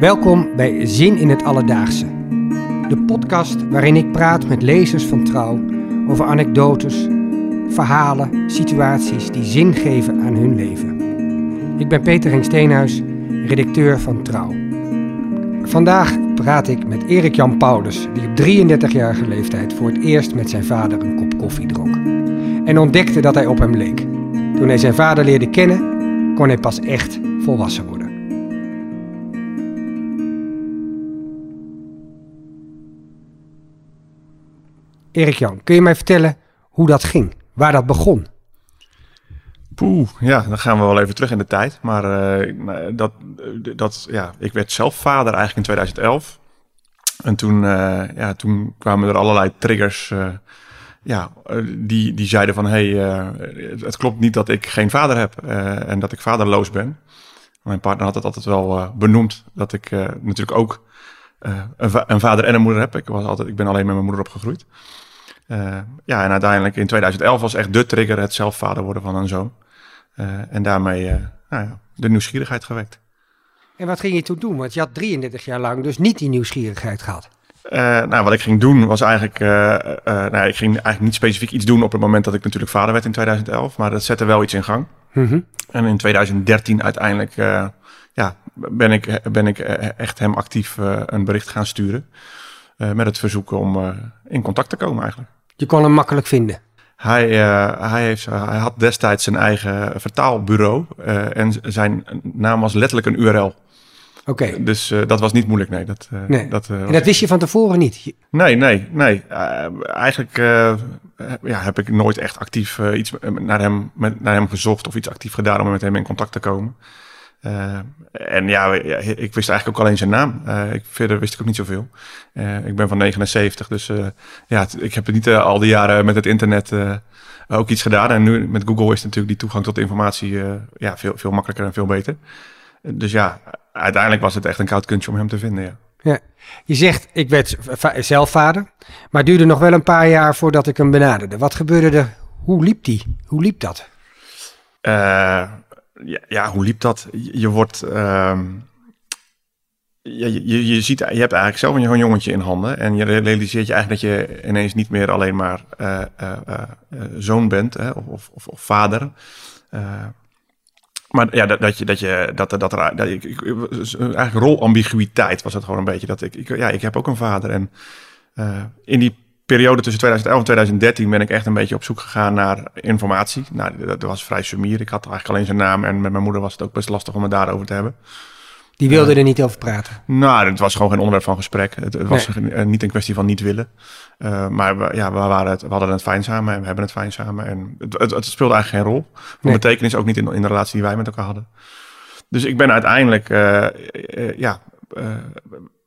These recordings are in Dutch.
Welkom bij Zin in het Alledaagse. De podcast waarin ik praat met lezers van Trouw over anekdotes, verhalen, situaties die zin geven aan hun leven. Ik ben Peter Henk Steenhuis, redacteur van Trouw. Vandaag praat ik met Erik Jan Paulus, die op 33-jarige leeftijd voor het eerst met zijn vader een kop koffie dronk. En ontdekte dat hij op hem leek. Toen hij zijn vader leerde kennen, kon hij pas echt volwassen worden. Erik Jan, kun je mij vertellen hoe dat ging? Waar dat begon? Poeh, ja, dan gaan we wel even terug in de tijd. Maar uh, dat, dat, ja, ik werd zelf vader eigenlijk in 2011. En toen, uh, ja, toen kwamen er allerlei triggers ja, die, die zeiden van... hé, hey, het klopt niet dat ik geen vader heb en dat ik vaderloos ben. Mijn partner had het altijd wel benoemd dat ik natuurlijk ook een, va een, vader en een moeder heb. Ik, was altijd, ik ben alleen met mijn moeder opgegroeid. ja, en uiteindelijk in 2011 was echt de trigger het zelf vader worden van een zoon. Uh, en daarmee nou ja, de nieuwsgierigheid gewekt. En wat ging je toen doen? Want je had 33 jaar lang dus niet die nieuwsgierigheid gehad. Uh, nou, wat ik ging doen was eigenlijk... nou, ik ging eigenlijk niet specifiek iets doen op het moment dat ik natuurlijk vader werd in 2011. Maar dat zette wel iets in gang. Mm -hmm. En in 2013 uiteindelijk ja, ben, ik, ben ik echt hem actief een bericht gaan sturen. met het verzoek om in contact te komen eigenlijk. Je kon hem makkelijk vinden? Hij, hij, heeft, hij had destijds zijn eigen vertaalbureau en zijn naam was letterlijk een URL. Oké. Okay. Dus uh, dat was niet moeilijk, nee. Dat, nee. Dat, en dat wist je van tevoren niet? Nee, nee, nee. eigenlijk ja, heb ik nooit echt actief iets naar hem, met, naar hem gezocht of iets actief gedaan om met hem in contact te komen. Uh, en ja, ik wist eigenlijk ook alleen zijn naam. Uh, ik, verder wist ik ook niet zoveel. Uh, ik ben van 79, dus ja, ik heb niet al die jaren met het internet ook iets gedaan. En nu met Google is natuurlijk die toegang tot informatie ja, veel, veel makkelijker en veel beter. Dus ja, uiteindelijk was het echt een koud kunstje om hem te vinden, ja. Ja, je zegt, ik werd zelf vader, maar duurde nog wel een paar jaar voordat ik hem benaderde. Wat gebeurde er? Hoe liep die? Hoe liep dat? Ja, ja, hoe liep dat? Je, wordt. Uh, je, je, je, ziet, je hebt eigenlijk zelf een jongetje in handen. En je realiseert je eigenlijk dat je ineens niet meer alleen maar uh, uh, zoon bent hè, of, of, of, vader. maar ja, dat, dat je dat je dat, dat er dat ik, eigenlijk rolambiguïteit was het gewoon een beetje. Dat ik, ik ja, ik heb ook een vader. En in die periode tussen 2011 en 2013 ben ik echt een beetje op zoek gegaan naar informatie. Nou, dat was vrij sumier. Ik had eigenlijk alleen zijn naam en met mijn moeder was het ook best lastig om het daarover te hebben. Die wilde uh, er niet over praten? Nou, het was gewoon geen onderwerp van gesprek. Het, het was nee. niet een kwestie van niet willen. Uh, maar we, ja, we, waren het, we hadden het fijn samen en we hebben het fijn samen. En het, het, het speelde eigenlijk geen rol. Van nee. betekenis ook niet in, in de relatie die wij met elkaar hadden. Dus ik ben uiteindelijk, uh, ja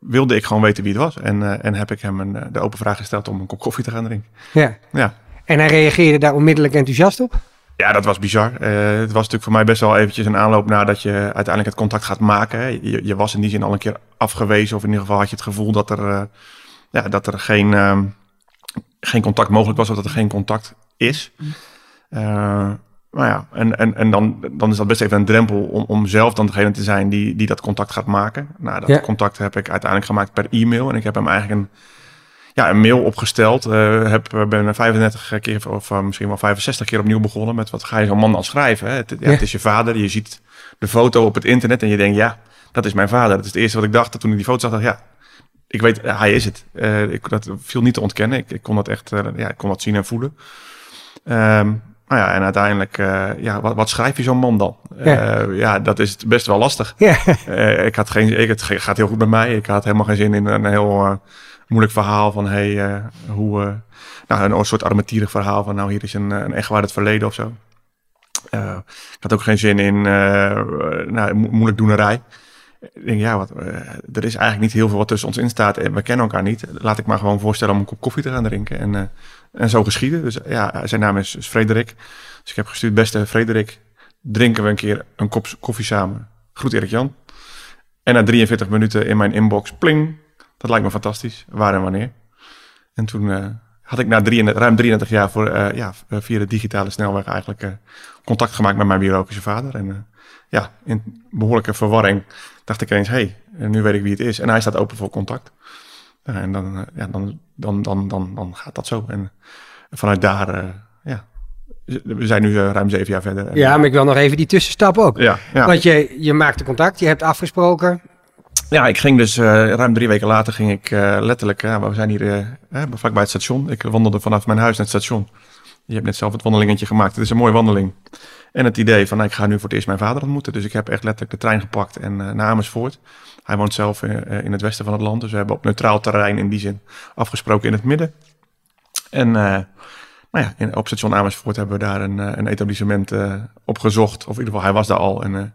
wilde ik gewoon weten wie het was. En, uh, en heb ik hem een, de open vraag gesteld om een kop koffie te gaan drinken. Ja. ja. En hij reageerde daar onmiddellijk enthousiast op? Ja, dat was bizar. Uh, het was natuurlijk voor mij best wel eventjes een aanloop nadat je uiteindelijk het contact gaat maken. Je, je, was in die zin al een keer afgewezen. Of in ieder geval had je het gevoel dat er, uh, ja, dat er geen, uh, geen contact mogelijk was. Of dat er geen contact is. Nou ja, en, en, en dan, dan is dat best even een drempel om, om zelf dan degene te zijn die, die dat contact gaat maken. Nou, dat ja. contact heb ik uiteindelijk gemaakt per e-mail. En ik heb hem eigenlijk een, ja, een mail opgesteld. Uh, heb, ben 35 keer of uh, misschien wel 65 keer opnieuw begonnen met wat ga je zo'n man al schrijven. Hè? Het, ja, ja. het is je vader, je ziet de foto op het internet en je denkt ja, dat is mijn vader. Dat is het eerste wat ik dacht toen ik die foto zag. Dacht, ja, ik weet, hij is het. Uh, ik, dat viel niet te ontkennen. Ik, ik kon dat echt, ja, ik kon dat zien en voelen. Um, nou ja, en uiteindelijk, uh, ja, wat, wat, schrijf je zo'n man dan? Ja. Uh, ja. dat is best wel lastig. Ja. Uh, ik had geen, ik, het gaat heel goed met mij. Ik had helemaal geen zin in een heel moeilijk verhaal van, hey, hoe, nou, een soort armetierig verhaal van, nou, hier is een, een echt waar het verleden of zo. ik had ook geen zin in, nou, mo moeilijk doenerij. Ik denk, ja, wat, er is eigenlijk niet heel veel wat tussen ons in staat en we kennen elkaar niet. Laat ik maar gewoon voorstellen om een kop koffie te gaan drinken. En en zo geschieden. Dus ja, zijn naam is, Frederik. Dus ik heb gestuurd, beste Frederik, drinken we een keer een kop koffie samen. Groet Erik Jan. En na 43 minuten in mijn inbox, pling. Dat lijkt me fantastisch. Waar en wanneer. En toen uh, had ik na ruim 33 jaar voor, uh, ja, via de digitale snelweg eigenlijk uh, contact gemaakt met mijn biologische vader. En ja, in behoorlijke verwarring dacht ik eens, hé, hey, nu weet ik wie het is. En hij staat open voor contact. En dan, ja, dan, dan, dan, dan, dan gaat dat zo. En vanuit daar, ja, we zijn nu ruim zeven jaar verder. Ja, maar ik wil nog even die tussenstap ook. Ja, ja. Want je, je maakte contact, je hebt afgesproken. Ja, ik ging dus uh, ruim drie weken later ging ik letterlijk, we zijn hier vlakbij het station. Ik wandelde vanaf mijn huis naar het station. Je hebt net zelf het wandelingetje gemaakt. Het is een mooie wandeling. En het idee van, nou, ik ga nu voor het eerst mijn vader ontmoeten. Dus ik heb echt letterlijk de trein gepakt en naar Amersfoort. Hij woont zelf in het westen van het land. Dus we hebben op neutraal terrein in die zin afgesproken in het midden. En nou ja, in, op station Amersfoort hebben we daar een, een etablissement opgezocht. Of in ieder geval, hij was daar al. En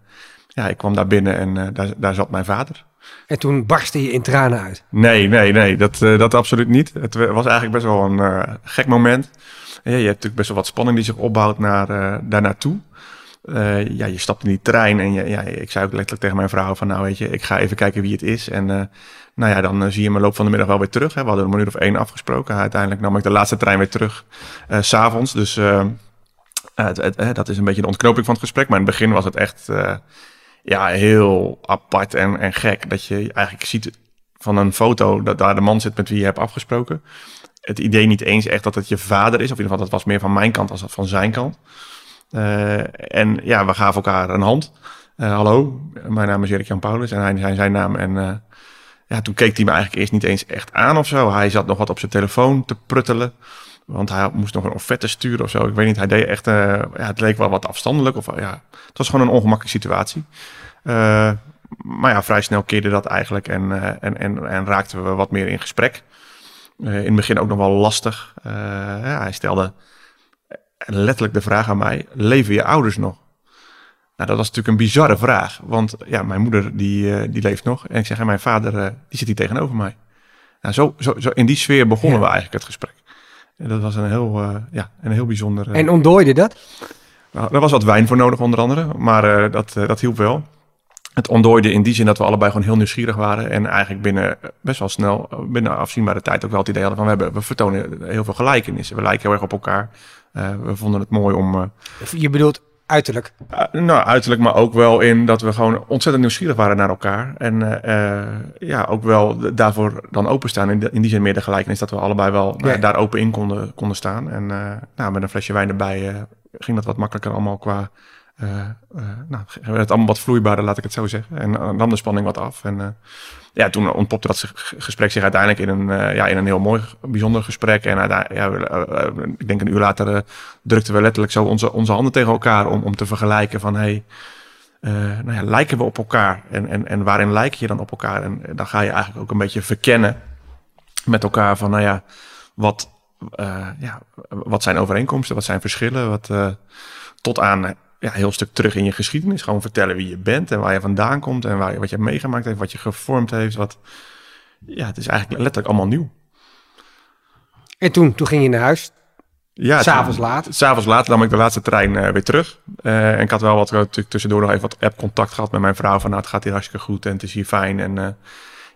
ja, ik kwam daar binnen en daar, daar zat mijn vader. En toen barstte je in tranen uit? Nee, nee, nee, dat, uh, dat absoluut niet. Het was eigenlijk best wel een uh, gek moment. Ja, je hebt natuurlijk best wel wat spanning die zich opbouwt naar, uh, daar naartoe. Ja, je stapt in die trein en je, ja, ik zei ook letterlijk tegen mijn vrouw van... nou weet je, ik ga even kijken wie het is. En nou ja, dan zie je me loop van de middag wel weer terug. Hè. We hadden een minuut of één afgesproken. Uiteindelijk nam ik de laatste trein weer terug, s s'avonds. Dus dat is een beetje de ontknoping van het gesprek. Maar in het begin was het echt ja, heel apart en, en gek. Dat je eigenlijk ziet van een foto dat daar de man zit met wie je hebt afgesproken. Het idee niet eens echt dat het je vader is. Of in ieder geval, dat was meer van mijn kant als van zijn kant. Uh, en ja, we gaven elkaar een hand. Uh, hallo, mijn naam is Erik Jan Paulus en hij zijn zijn naam. En uh, ja, toen keek hij me eigenlijk eerst niet eens echt aan of zo. Hij zat nog wat op zijn telefoon te pruttelen. Want hij moest nog een offerte sturen of zo. Ik weet niet, hij deed echt... ja, het leek wel wat afstandelijk. Of, ja, het was gewoon een ongemakkelijke situatie. Maar ja, vrij snel keerde dat eigenlijk en, en, en, en raakten we wat meer in gesprek. In het begin ook nog wel lastig. Ja, hij stelde letterlijk de vraag aan mij: leven je ouders nog? Nou, dat was natuurlijk een bizarre vraag, want ja, mijn moeder die, die leeft nog en ik zeg: en mijn vader die zit hier tegenover mij. Nou, zo, zo, zo in die sfeer begonnen we eigenlijk het gesprek. En dat was een heel, ja, een heel bijzonder. en ontdooide dat? Nou, er was wat wijn voor nodig, onder andere, maar dat, dat hielp wel het ontdooide in die zin dat we allebei gewoon heel nieuwsgierig waren. En eigenlijk binnen best wel snel, binnen afzienbare tijd ook wel het idee hadden van we, hebben, we vertonen heel veel gelijkenissen. We lijken heel erg op elkaar. Uh, we vonden het mooi om... Uh, Je bedoelt uiterlijk? Uh, nou, uiterlijk, maar ook wel in dat we gewoon ontzettend nieuwsgierig waren naar elkaar. En ja, ook wel daarvoor dan openstaan. In, in die zin meer de gelijkenis dat we allebei wel ja. daar open in konden, konden staan. En nou, met een flesje wijn erbij ging dat wat makkelijker allemaal qua nou, het allemaal wat vloeibaarder, laat ik het zo zeggen. En uh, nam de spanning wat af. En ja, toen ontpopte dat gesprek zich uiteindelijk in een, ja, in een heel mooi, bijzonder gesprek. En ja, ik denk een uur later drukten we letterlijk zo onze, onze handen tegen elkaar om, om te vergelijken van hey, nou ja, lijken we op elkaar? En, en, en waarin lijk je dan op elkaar? En dan ga je eigenlijk ook een beetje verkennen met elkaar van nou ja, wat, ja, wat zijn overeenkomsten, wat zijn verschillen, wat tot aan ja, heel stuk terug in je geschiedenis. Gewoon vertellen wie je bent en waar je vandaan komt en waar, wat je meegemaakt heeft, wat je gevormd heeft. Wat, ja, het is eigenlijk letterlijk allemaal nieuw. En toen, toen ging je naar huis? Ja, s'avonds laat? S'avonds laat nam ik de laatste trein uh, weer terug. Uh, en ik had wel wat natuurlijk tussendoor nog even wat app-contact gehad met mijn vrouw. Van nou, het gaat hier hartstikke goed en het is hier fijn. En uh,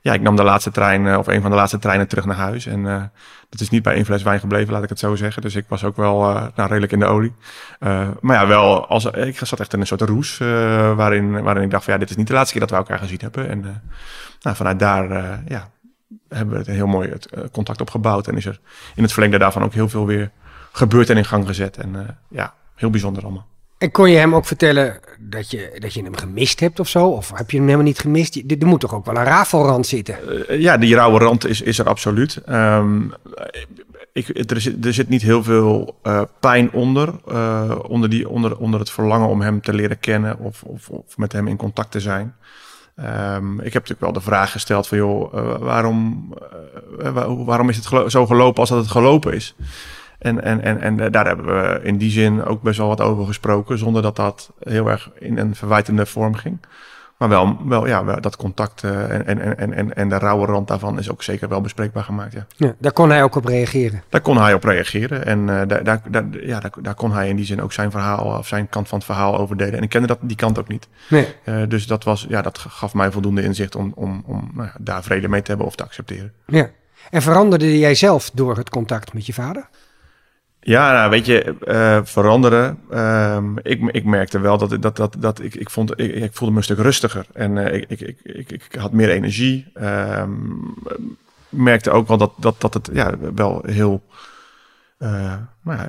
ja, ik nam de laatste trein, of een van de laatste treinen terug naar huis. En dat is niet bij één fles wijn gebleven, laat ik het zo zeggen. Dus ik was ook wel uh, nou, redelijk in de olie. Uh, maar ja, wel, als, ik zat echt in een soort roes uh, waarin, waarin ik dacht van ja, dit is niet de laatste keer dat we elkaar gezien hebben. En nou, vanuit daar ja, hebben we een heel mooi het, contact opgebouwd. En is er in het verlengde daarvan ook heel veel weer gebeurd en in gang gezet. En ja, heel bijzonder allemaal. En kon je hem ook vertellen dat je, dat je hem gemist hebt of zo? Of heb je hem helemaal niet gemist? Er moet toch ook wel een rafelrand zitten? Uh, ja, die rauwe rand is, is er absoluut. Um, ik, er, zit, er zit niet heel veel uh, pijn onder, uh, onder, die, onder, onder het verlangen om hem te leren kennen of, of, met hem in contact te zijn. Um, ik heb natuurlijk wel de vraag gesteld van joh, waarom, waarom is het zo gelopen als dat het gelopen is? En, en, en, en daar hebben we in die zin ook best wel wat over gesproken, zonder dat dat heel erg in een verwijtende vorm ging. Maar wel, wel ja, dat contact uh, en, en, en, en, en de rauwe rand daarvan is ook zeker wel bespreekbaar gemaakt. Ja. ja daar kon hij ook op reageren. Daar kon hij op reageren. En uh, daar, daar, daar, ja, daar, daar, kon hij in die zin ook zijn verhaal of zijn kant van het verhaal over delen. En ik kende dat, die kant ook niet. Nee. Uh, dus dat, was, ja, dat gaf mij voldoende inzicht om, om, om nou ja, daar vrede mee te hebben of te accepteren. Ja. En veranderde jij zelf door het contact met je vader? Ja, nou, weet je, uh, veranderen. Uh, ik, ik merkte wel dat, dat, dat, dat ik, ik, vond, ik, ik voelde me een stuk rustiger en uh, ik, ik, ik, ik, had meer energie. Uh, merkte ook wel dat, dat, dat het ja, wel heel, nou ja,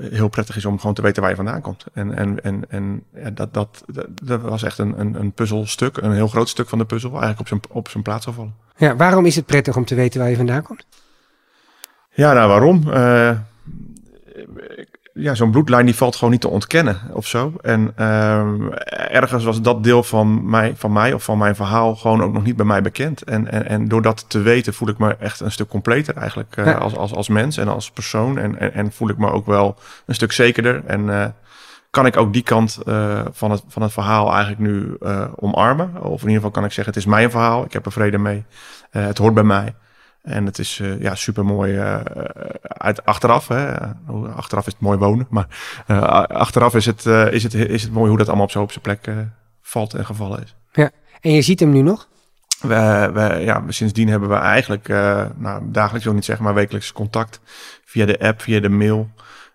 heel prettig is om gewoon te weten waar je vandaan komt. En, en, en, en ja, dat, dat, dat, dat, was echt een, een, een puzzelstuk, een heel groot stuk van de puzzel, eigenlijk op zijn, op zijn plaats gevallen. Ja, waarom is het prettig om te weten waar je vandaan komt? Ja, nou waarom? Ja, zo'n bloedlijn die valt gewoon niet te ontkennen of zo. En uh, ergens was dat deel van mij, van mij of van mijn verhaal gewoon ook nog niet bij mij bekend. En, en, en door dat te weten voel ik me echt een stuk completer eigenlijk uh, als, als, als mens en als persoon. En, en, en, voel ik me ook wel een stuk zekerder. En uh, kan ik ook die kant uh, van, het, van het verhaal eigenlijk nu omarmen. Of in ieder geval kan ik zeggen, het is mijn verhaal. Ik heb er vrede mee. het hoort bij mij. En het is uh, ja, super mooi uh, uit, achteraf. Hè. Achteraf is het mooi wonen. Maar uh, achteraf is het, is, het, is het mooi hoe dat allemaal op, zo op zijn plek valt en gevallen is. Ja, en je ziet hem nu nog? We, we, ja, sindsdien hebben we eigenlijk, nou, dagelijks wil ik niet zeggen, maar wekelijks contact via de app, via de mail.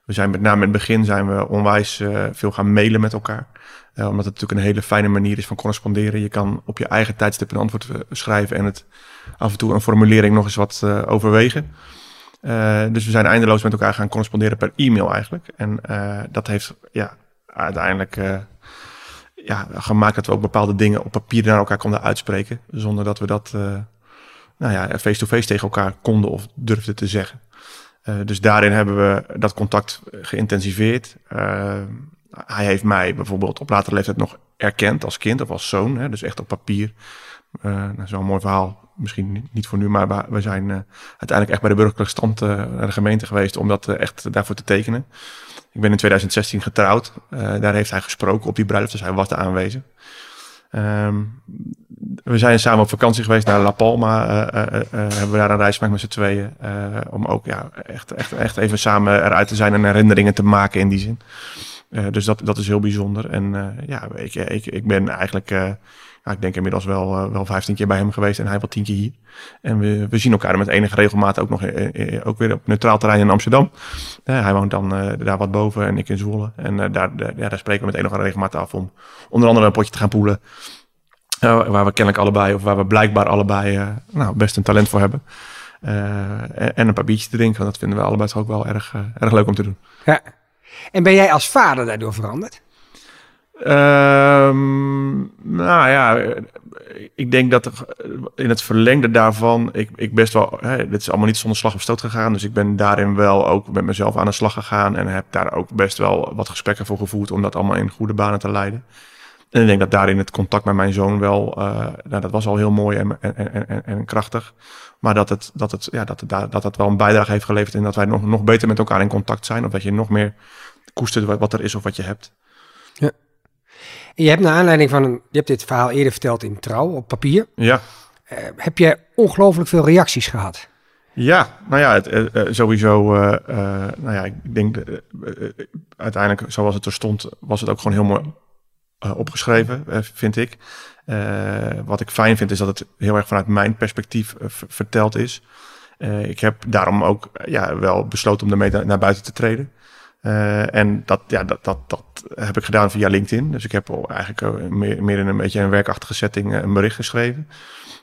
We zijn met name in het begin zijn we onwijs veel gaan mailen met elkaar. Omdat het natuurlijk een hele fijne manier is van corresponderen. Je kan op je eigen tijdstip een antwoord schrijven en het af en toe een formulering nog eens wat uh, overwegen. Dus we zijn eindeloos met elkaar gaan corresponderen per e-mail eigenlijk. En dat heeft ja, uiteindelijk ja, gemaakt dat we ook bepaalde dingen op papier naar elkaar konden uitspreken. Zonder dat we dat nou ja, face-to-face tegen elkaar konden of durfden te zeggen. dus daarin hebben we dat contact geïntensiveerd. Hij heeft mij bijvoorbeeld op latere leeftijd nog erkend als kind of als zoon. Hè, dus echt op papier. Nou, Zo'n mooi verhaal misschien niet voor nu, maar we zijn uh, uiteindelijk echt bij de burgerlijke stand uh, naar de gemeente geweest om dat echt daarvoor te tekenen. Ik ben in 2016 getrouwd. daar heeft hij gesproken op die bruiloft, dus hij was aanwezig. Um, we zijn samen op vakantie geweest naar La Palma. hebben we daar een reis gemaakt met z'n tweeën. om ook ja, echt, echt, echt even samen eruit te zijn en herinneringen te maken in die zin. Dus dat, dat is heel bijzonder. En ja, ik, ik, ik ben eigenlijk ik denk inmiddels wel, wel 15 keer bij hem geweest en hij wel 10 keer hier. En we, we zien elkaar met enige regelmaat ook nog ook weer op neutraal terrein in Amsterdam. hij woont dan daar wat boven en ik in Zwolle. En daar, ja, daar spreken we met enige regelmaat af om onder andere een potje te gaan poelen. waar we kennelijk allebei, of waar we blijkbaar allebei nou, best een talent voor hebben. En, en, een paar biertjes te drinken. Dat vinden we allebei toch ook wel erg, erg leuk om te doen. Ja. En ben jij als vader daardoor veranderd? Um, nou ja, ik denk dat in het verlengde daarvan, ik, ik best wel, dit is allemaal niet zonder slag of stoot gegaan. Dus ik ben daarin wel ook met mezelf aan de slag gegaan en heb daar ook best wel wat gesprekken voor gevoerd om dat allemaal in goede banen te leiden. En ik denk dat daarin het contact met mijn zoon wel, uh, nou, dat was al heel mooi en, en, en, en krachtig. Maar dat het, dat, het, ja, dat, het, dat het wel een bijdrage heeft geleverd in dat wij nog, nog beter met elkaar in contact zijn. Of dat je nog meer koestert wat, wat er is of wat je hebt. Ja je hebt naar aanleiding van een, je hebt dit verhaal eerder verteld in Trouw op papier. Ja. Uh, heb je ongelooflijk veel reacties gehad? Ja, nou ja, het, uh, sowieso. Uh, nou ja, ik denk uiteindelijk, zoals het er stond, was het ook gewoon heel mooi opgeschreven, vind ik. wat ik fijn vind, is dat het heel erg vanuit mijn perspectief verteld is. ik heb daarom ook ja, wel besloten om ermee naar buiten te treden. Uh, en dat, ja, dat, dat, dat heb ik gedaan via LinkedIn. Dus ik heb eigenlijk meer, meer in een beetje een werkachtige setting eh, een bericht geschreven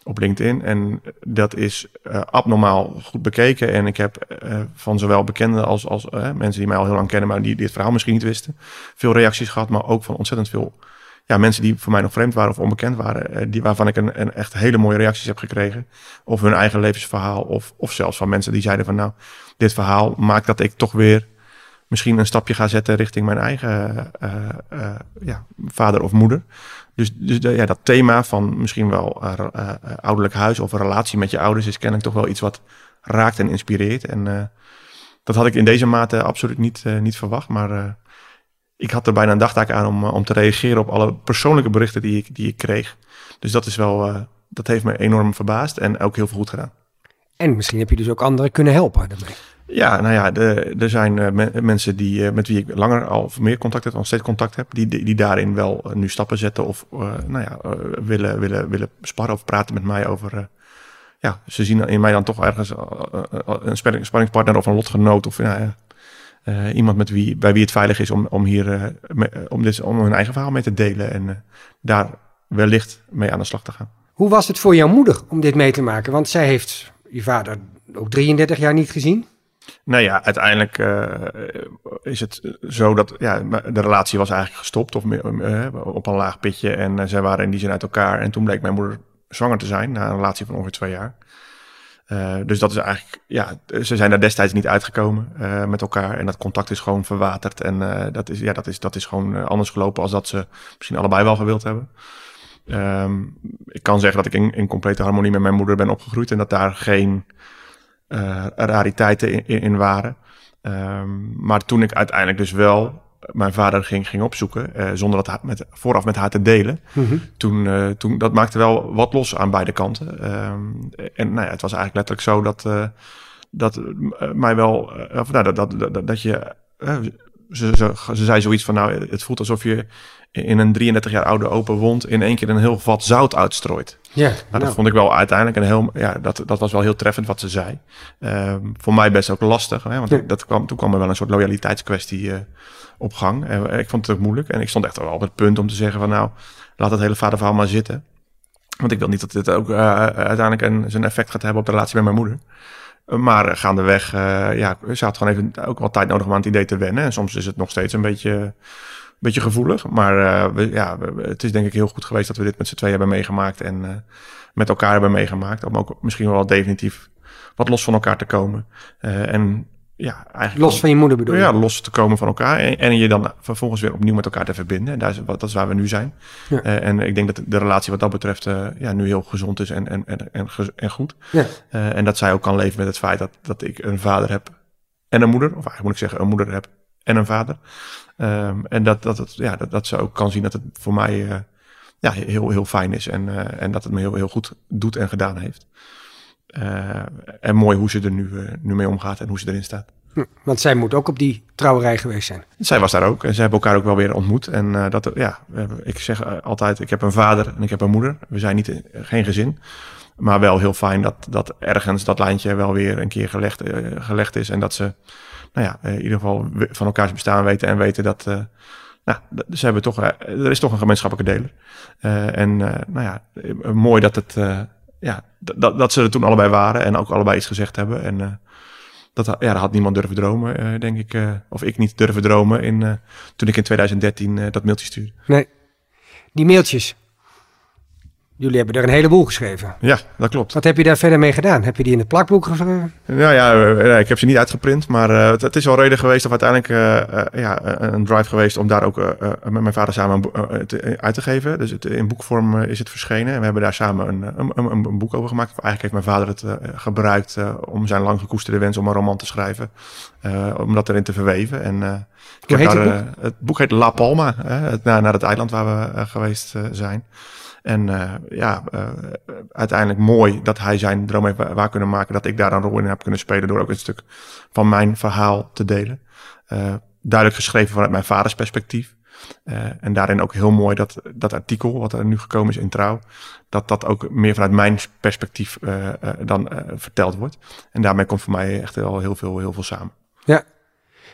op LinkedIn. En dat is uh, abnormaal goed bekeken. En ik heb van zowel bekenden als, als mensen die mij al heel lang kennen, maar die dit verhaal misschien niet wisten, veel reacties gehad. Maar ook van ontzettend veel ja, mensen die voor mij nog vreemd waren of onbekend waren. die, waarvan ik een, een echt hele mooie reacties heb gekregen. Of hun eigen levensverhaal. Of, of zelfs van mensen die zeiden van nou, dit verhaal maakt dat ik toch weer misschien een stapje ga zetten richting mijn eigen uh, uh, ja, vader of moeder. Dus, dus ja, dat thema van misschien wel uh, ouderlijk huis of een relatie met je ouders is kennelijk toch wel iets wat raakt en inspireert. En dat had ik in deze mate absoluut niet, niet verwacht. Maar ik had er bijna een dagtaak aan om, om te reageren op alle persoonlijke berichten die ik, die ik kreeg. Dus dat is wel, dat heeft me enorm verbaasd en ook heel veel goed gedaan. En misschien heb je dus ook anderen kunnen helpen daarmee. Ja, nou ja, er zijn uh, mensen die, uh, met wie ik langer al of meer contact heb, nog steeds contact heb, die, die, daarin wel uh, nu stappen zetten of nou ja, willen, willen, willen sparren of praten met mij over ja, ze zien in mij dan toch ergens een spanningspartner of een lotgenoot of ja, iemand met wie, bij wie het veilig is om, om hier om, dit, om hun eigen verhaal mee te delen en daar wellicht mee aan de slag te gaan. Hoe was het voor jouw moeder om dit mee te maken? Want zij heeft je vader ook 33 jaar niet gezien. Nou ja, uiteindelijk uh, is het zo dat ja, de relatie was eigenlijk gestopt of uh, op een laag pitje. En uh, zij waren in die zin uit elkaar. En toen bleek mijn moeder zwanger te zijn na een relatie van ongeveer twee jaar. dus dat is eigenlijk, ja, ze zijn daar destijds niet uitgekomen met elkaar. En dat contact is gewoon verwaterd. En dat, is, ja, dat, is, dat is gewoon anders gelopen als dat ze misschien allebei wel gewild hebben. Um, ik kan zeggen dat ik in, complete harmonie met mijn moeder ben opgegroeid. En dat daar geen rariteiten in, in waren. Um, maar toen ik uiteindelijk dus wel mijn vader ging, ging opzoeken, uh, zonder dat met, vooraf met haar te delen. Mm -hmm. toen, uh, toen, dat maakte wel wat los aan beide kanten. Um, en nou ja, het was eigenlijk letterlijk zo dat, dat mij wel, of, nou, dat, dat, dat, dat je, ze, ze, ze zei zoiets van, nou, het voelt alsof je in een 33 jaar oude open wond in één keer een heel vat zout uitstrooit. Ja, nou, dat nou. vond ik wel uiteindelijk een heel, ja, dat, dat was wel heel treffend wat ze zei. Um, voor mij best ook lastig, hè, want ja. dat kwam, toen kwam er wel een soort loyaliteitskwestie uh, op gang. En ik vond het ook moeilijk en ik stond echt wel op het punt om te zeggen van nou, laat het hele vaderverhaal maar zitten. Want ik wil niet dat dit ook uh, uiteindelijk een, zijn effect gaat hebben op de relatie met mijn moeder. Maar gaandeweg, ja, ze had gewoon even ook wel tijd nodig om aan het idee te wennen. En soms is het nog steeds een beetje beetje gevoelig. Maar uh, we, ja, we, het is denk ik heel goed geweest dat we dit met z'n twee hebben meegemaakt. En uh, met elkaar hebben meegemaakt. Om ook misschien wel definitief wat los van elkaar te komen. Uh, en ja, eigenlijk. Los van je moeder bedoel je? Ja, los te komen van elkaar. En, en, je dan vervolgens weer opnieuw met elkaar te verbinden. En daar is, dat is waar we nu zijn. Ja. en ik denk dat de relatie wat dat betreft ja, nu heel gezond is en, en, en, en, en goed. Ja. en dat zij ook kan leven met het feit dat, dat ik een vader heb en een moeder. Of eigenlijk moet ik zeggen, een moeder heb en een vader. Um, en dat, dat, ja, dat, dat ze ook kan zien dat het voor mij uh, ja, heel, heel fijn is. En, uh, en dat het me heel, heel goed doet en gedaan heeft. Uh, en mooi hoe ze er nu, nu mee omgaat en hoe ze erin staat. Hm, want zij moet ook op die trouwerij geweest zijn. Zij was daar ook en ze hebben elkaar ook wel weer ontmoet. En dat, ja, ik zeg altijd, ik heb een vader en ik heb een moeder. We zijn niet, geen gezin. Maar wel heel fijn dat, dat ergens dat lijntje wel weer een keer gelegd, gelegd is. En dat ze nou ja, in ieder geval van elkaars bestaan weten en weten dat. Uh, nou, ze hebben toch, er is toch een gemeenschappelijke deler. En nou ja, mooi dat het, ja, dat, dat ze er toen allebei waren en ook allebei iets gezegd hebben. En dat, ja, dat had niemand durven dromen, denk ik. of ik niet durven dromen in, toen ik in 2013 dat mailtje stuurde. Nee, die mailtjes, Jullie hebben er een heleboel geschreven. Ja, dat klopt. Wat heb je daar verder mee gedaan? Heb je die in het plakboek geschreven? Nou ja, eh, ik heb ze niet uitgeprint, maar uh, het, is wel reden geweest of uiteindelijk uh, ja, een drive geweest om daar ook met mijn vader samen te, uit te geven. Dus het, in boekvorm is het verschenen en we hebben daar samen een, een, een, een boek over gemaakt. Eigenlijk heeft mijn vader het gebruikt om zijn lang gekoesterde wens om een roman te schrijven, om dat erin te verweven. En, Hoe heet daar, het boek? het boek heet La Palma, het, naar, naar het eiland waar we geweest zijn. En uh, ja, uh, uiteindelijk mooi dat hij zijn droom heeft waar kunnen maken. Dat ik daar een rol in heb kunnen spelen door ook een stuk van mijn verhaal te delen. Uh, duidelijk geschreven vanuit mijn vaders perspectief. en daarin ook heel mooi dat dat artikel wat er nu gekomen is in Trouw, dat dat ook meer vanuit mijn perspectief dan verteld wordt. En daarmee komt voor mij echt wel heel veel, heel veel samen. Ja,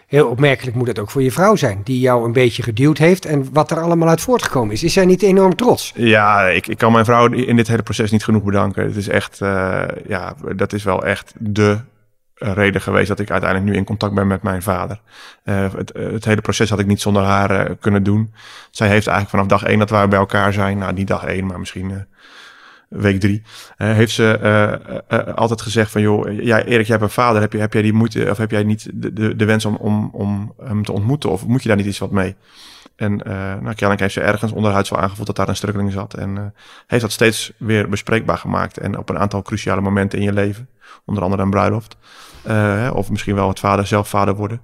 Heel opmerkelijk moet het ook voor je vrouw zijn, die jou een beetje geduwd heeft en wat er allemaal uit voortgekomen is. Is zij niet enorm trots? Ja, ik, ik kan mijn vrouw in dit hele proces niet genoeg bedanken. Het is echt, uh, ja, dat is wel echt de reden geweest dat ik uiteindelijk nu in contact ben met mijn vader. Uh, het, het, hele proces had ik niet zonder haar kunnen doen. Zij heeft eigenlijk vanaf dag één dat we bij elkaar zijn, nou niet dag één, maar misschien week drie, heeft ze uh, altijd gezegd van joh, ja, Erik, jij hebt een vader, heb, je, heb jij die moeite of heb jij niet de, de, wens om, om, om hem te ontmoeten of moet je daar niet iets wat mee? En nou, kennelijk heeft ze ergens onderhuid zo aangevoeld dat daar een strukkeling zat. En heeft dat steeds weer bespreekbaar gemaakt. En op een aantal cruciale momenten in je leven, onder andere een bruiloft, of misschien wel het vader zelf vader worden,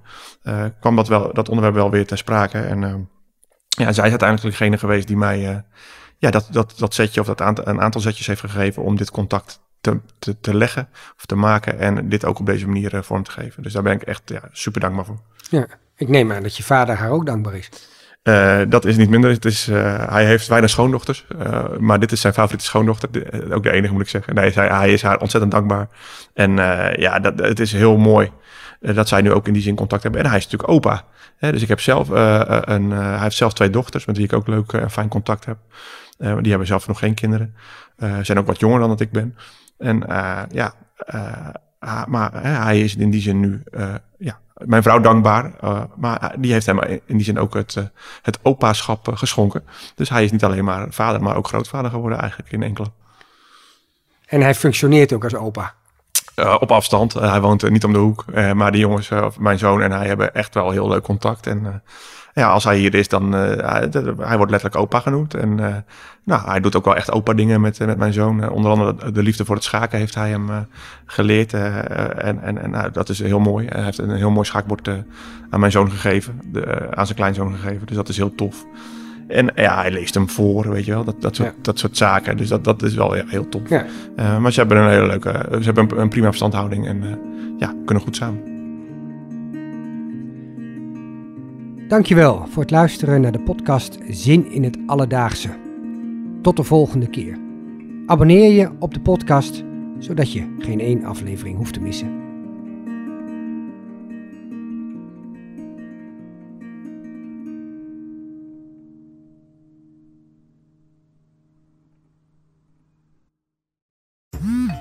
kwam dat, wel, dat onderwerp wel weer ter sprake. En ja, zij is uiteindelijk degene geweest die mij ja, dat, dat, dat zetje of dat aantal, een aantal zetjes heeft gegeven om dit contact te, te, te leggen of te maken en dit ook op deze manier uh, vorm te geven. Dus daar ben ik echt ja, super dankbaar voor. Ja, ik neem aan dat je vader haar ook dankbaar is. Uh, dat is niet minder. Het is, uh, hij heeft weinig schoondochters. Uh, maar dit is zijn favoriete schoondochter. De, ook de enige moet ik zeggen. Nee, hij, hij is haar ontzettend dankbaar. En ja, dat, het is heel mooi dat zij nu ook in die zin contact hebben. En hij is natuurlijk opa. Hè? Dus ik heb zelf een. hij heeft zelf twee dochters met wie ik ook leuk en fijn contact heb. Die hebben zelf nog geen kinderen. zijn ook wat jonger dan dat ik ben. En ja, maar hij is in die zin nu ja, mijn vrouw dankbaar. Maar die heeft hem in die zin ook het, het opaschap geschonken. Dus hij is niet alleen maar vader, maar ook grootvader geworden eigenlijk in enkele. En hij functioneert ook als opa? op afstand. hij woont niet om de hoek. maar de jongens, mijn zoon en hij hebben echt wel heel leuk contact. En ja, als hij hier is, dan uh, hij, wordt letterlijk opa genoemd. En uh, nou, hij doet ook wel echt opa dingen met, met mijn zoon. onder andere de liefde voor het schaken heeft hij hem uh, geleerd. en en, en nou, dat is heel mooi. Hij heeft een heel mooi schaakbord aan mijn zoon gegeven. De, aan zijn kleinzoon gegeven. Dus dat is heel tof. En ja, hij leest hem voor, weet je wel. Dat, dat, soort, ja. dat soort zaken. Dus dat, dat is wel ja, heel tof. Ja. maar ze hebben een hele leuke... Ze hebben een, een prima verstandhouding. En ja, kunnen goed samen. Dankjewel voor het luisteren naar de podcast Zin in het Alledaagse. Tot de volgende keer. Abonneer je op de podcast, zodat je geen één aflevering hoeft te missen.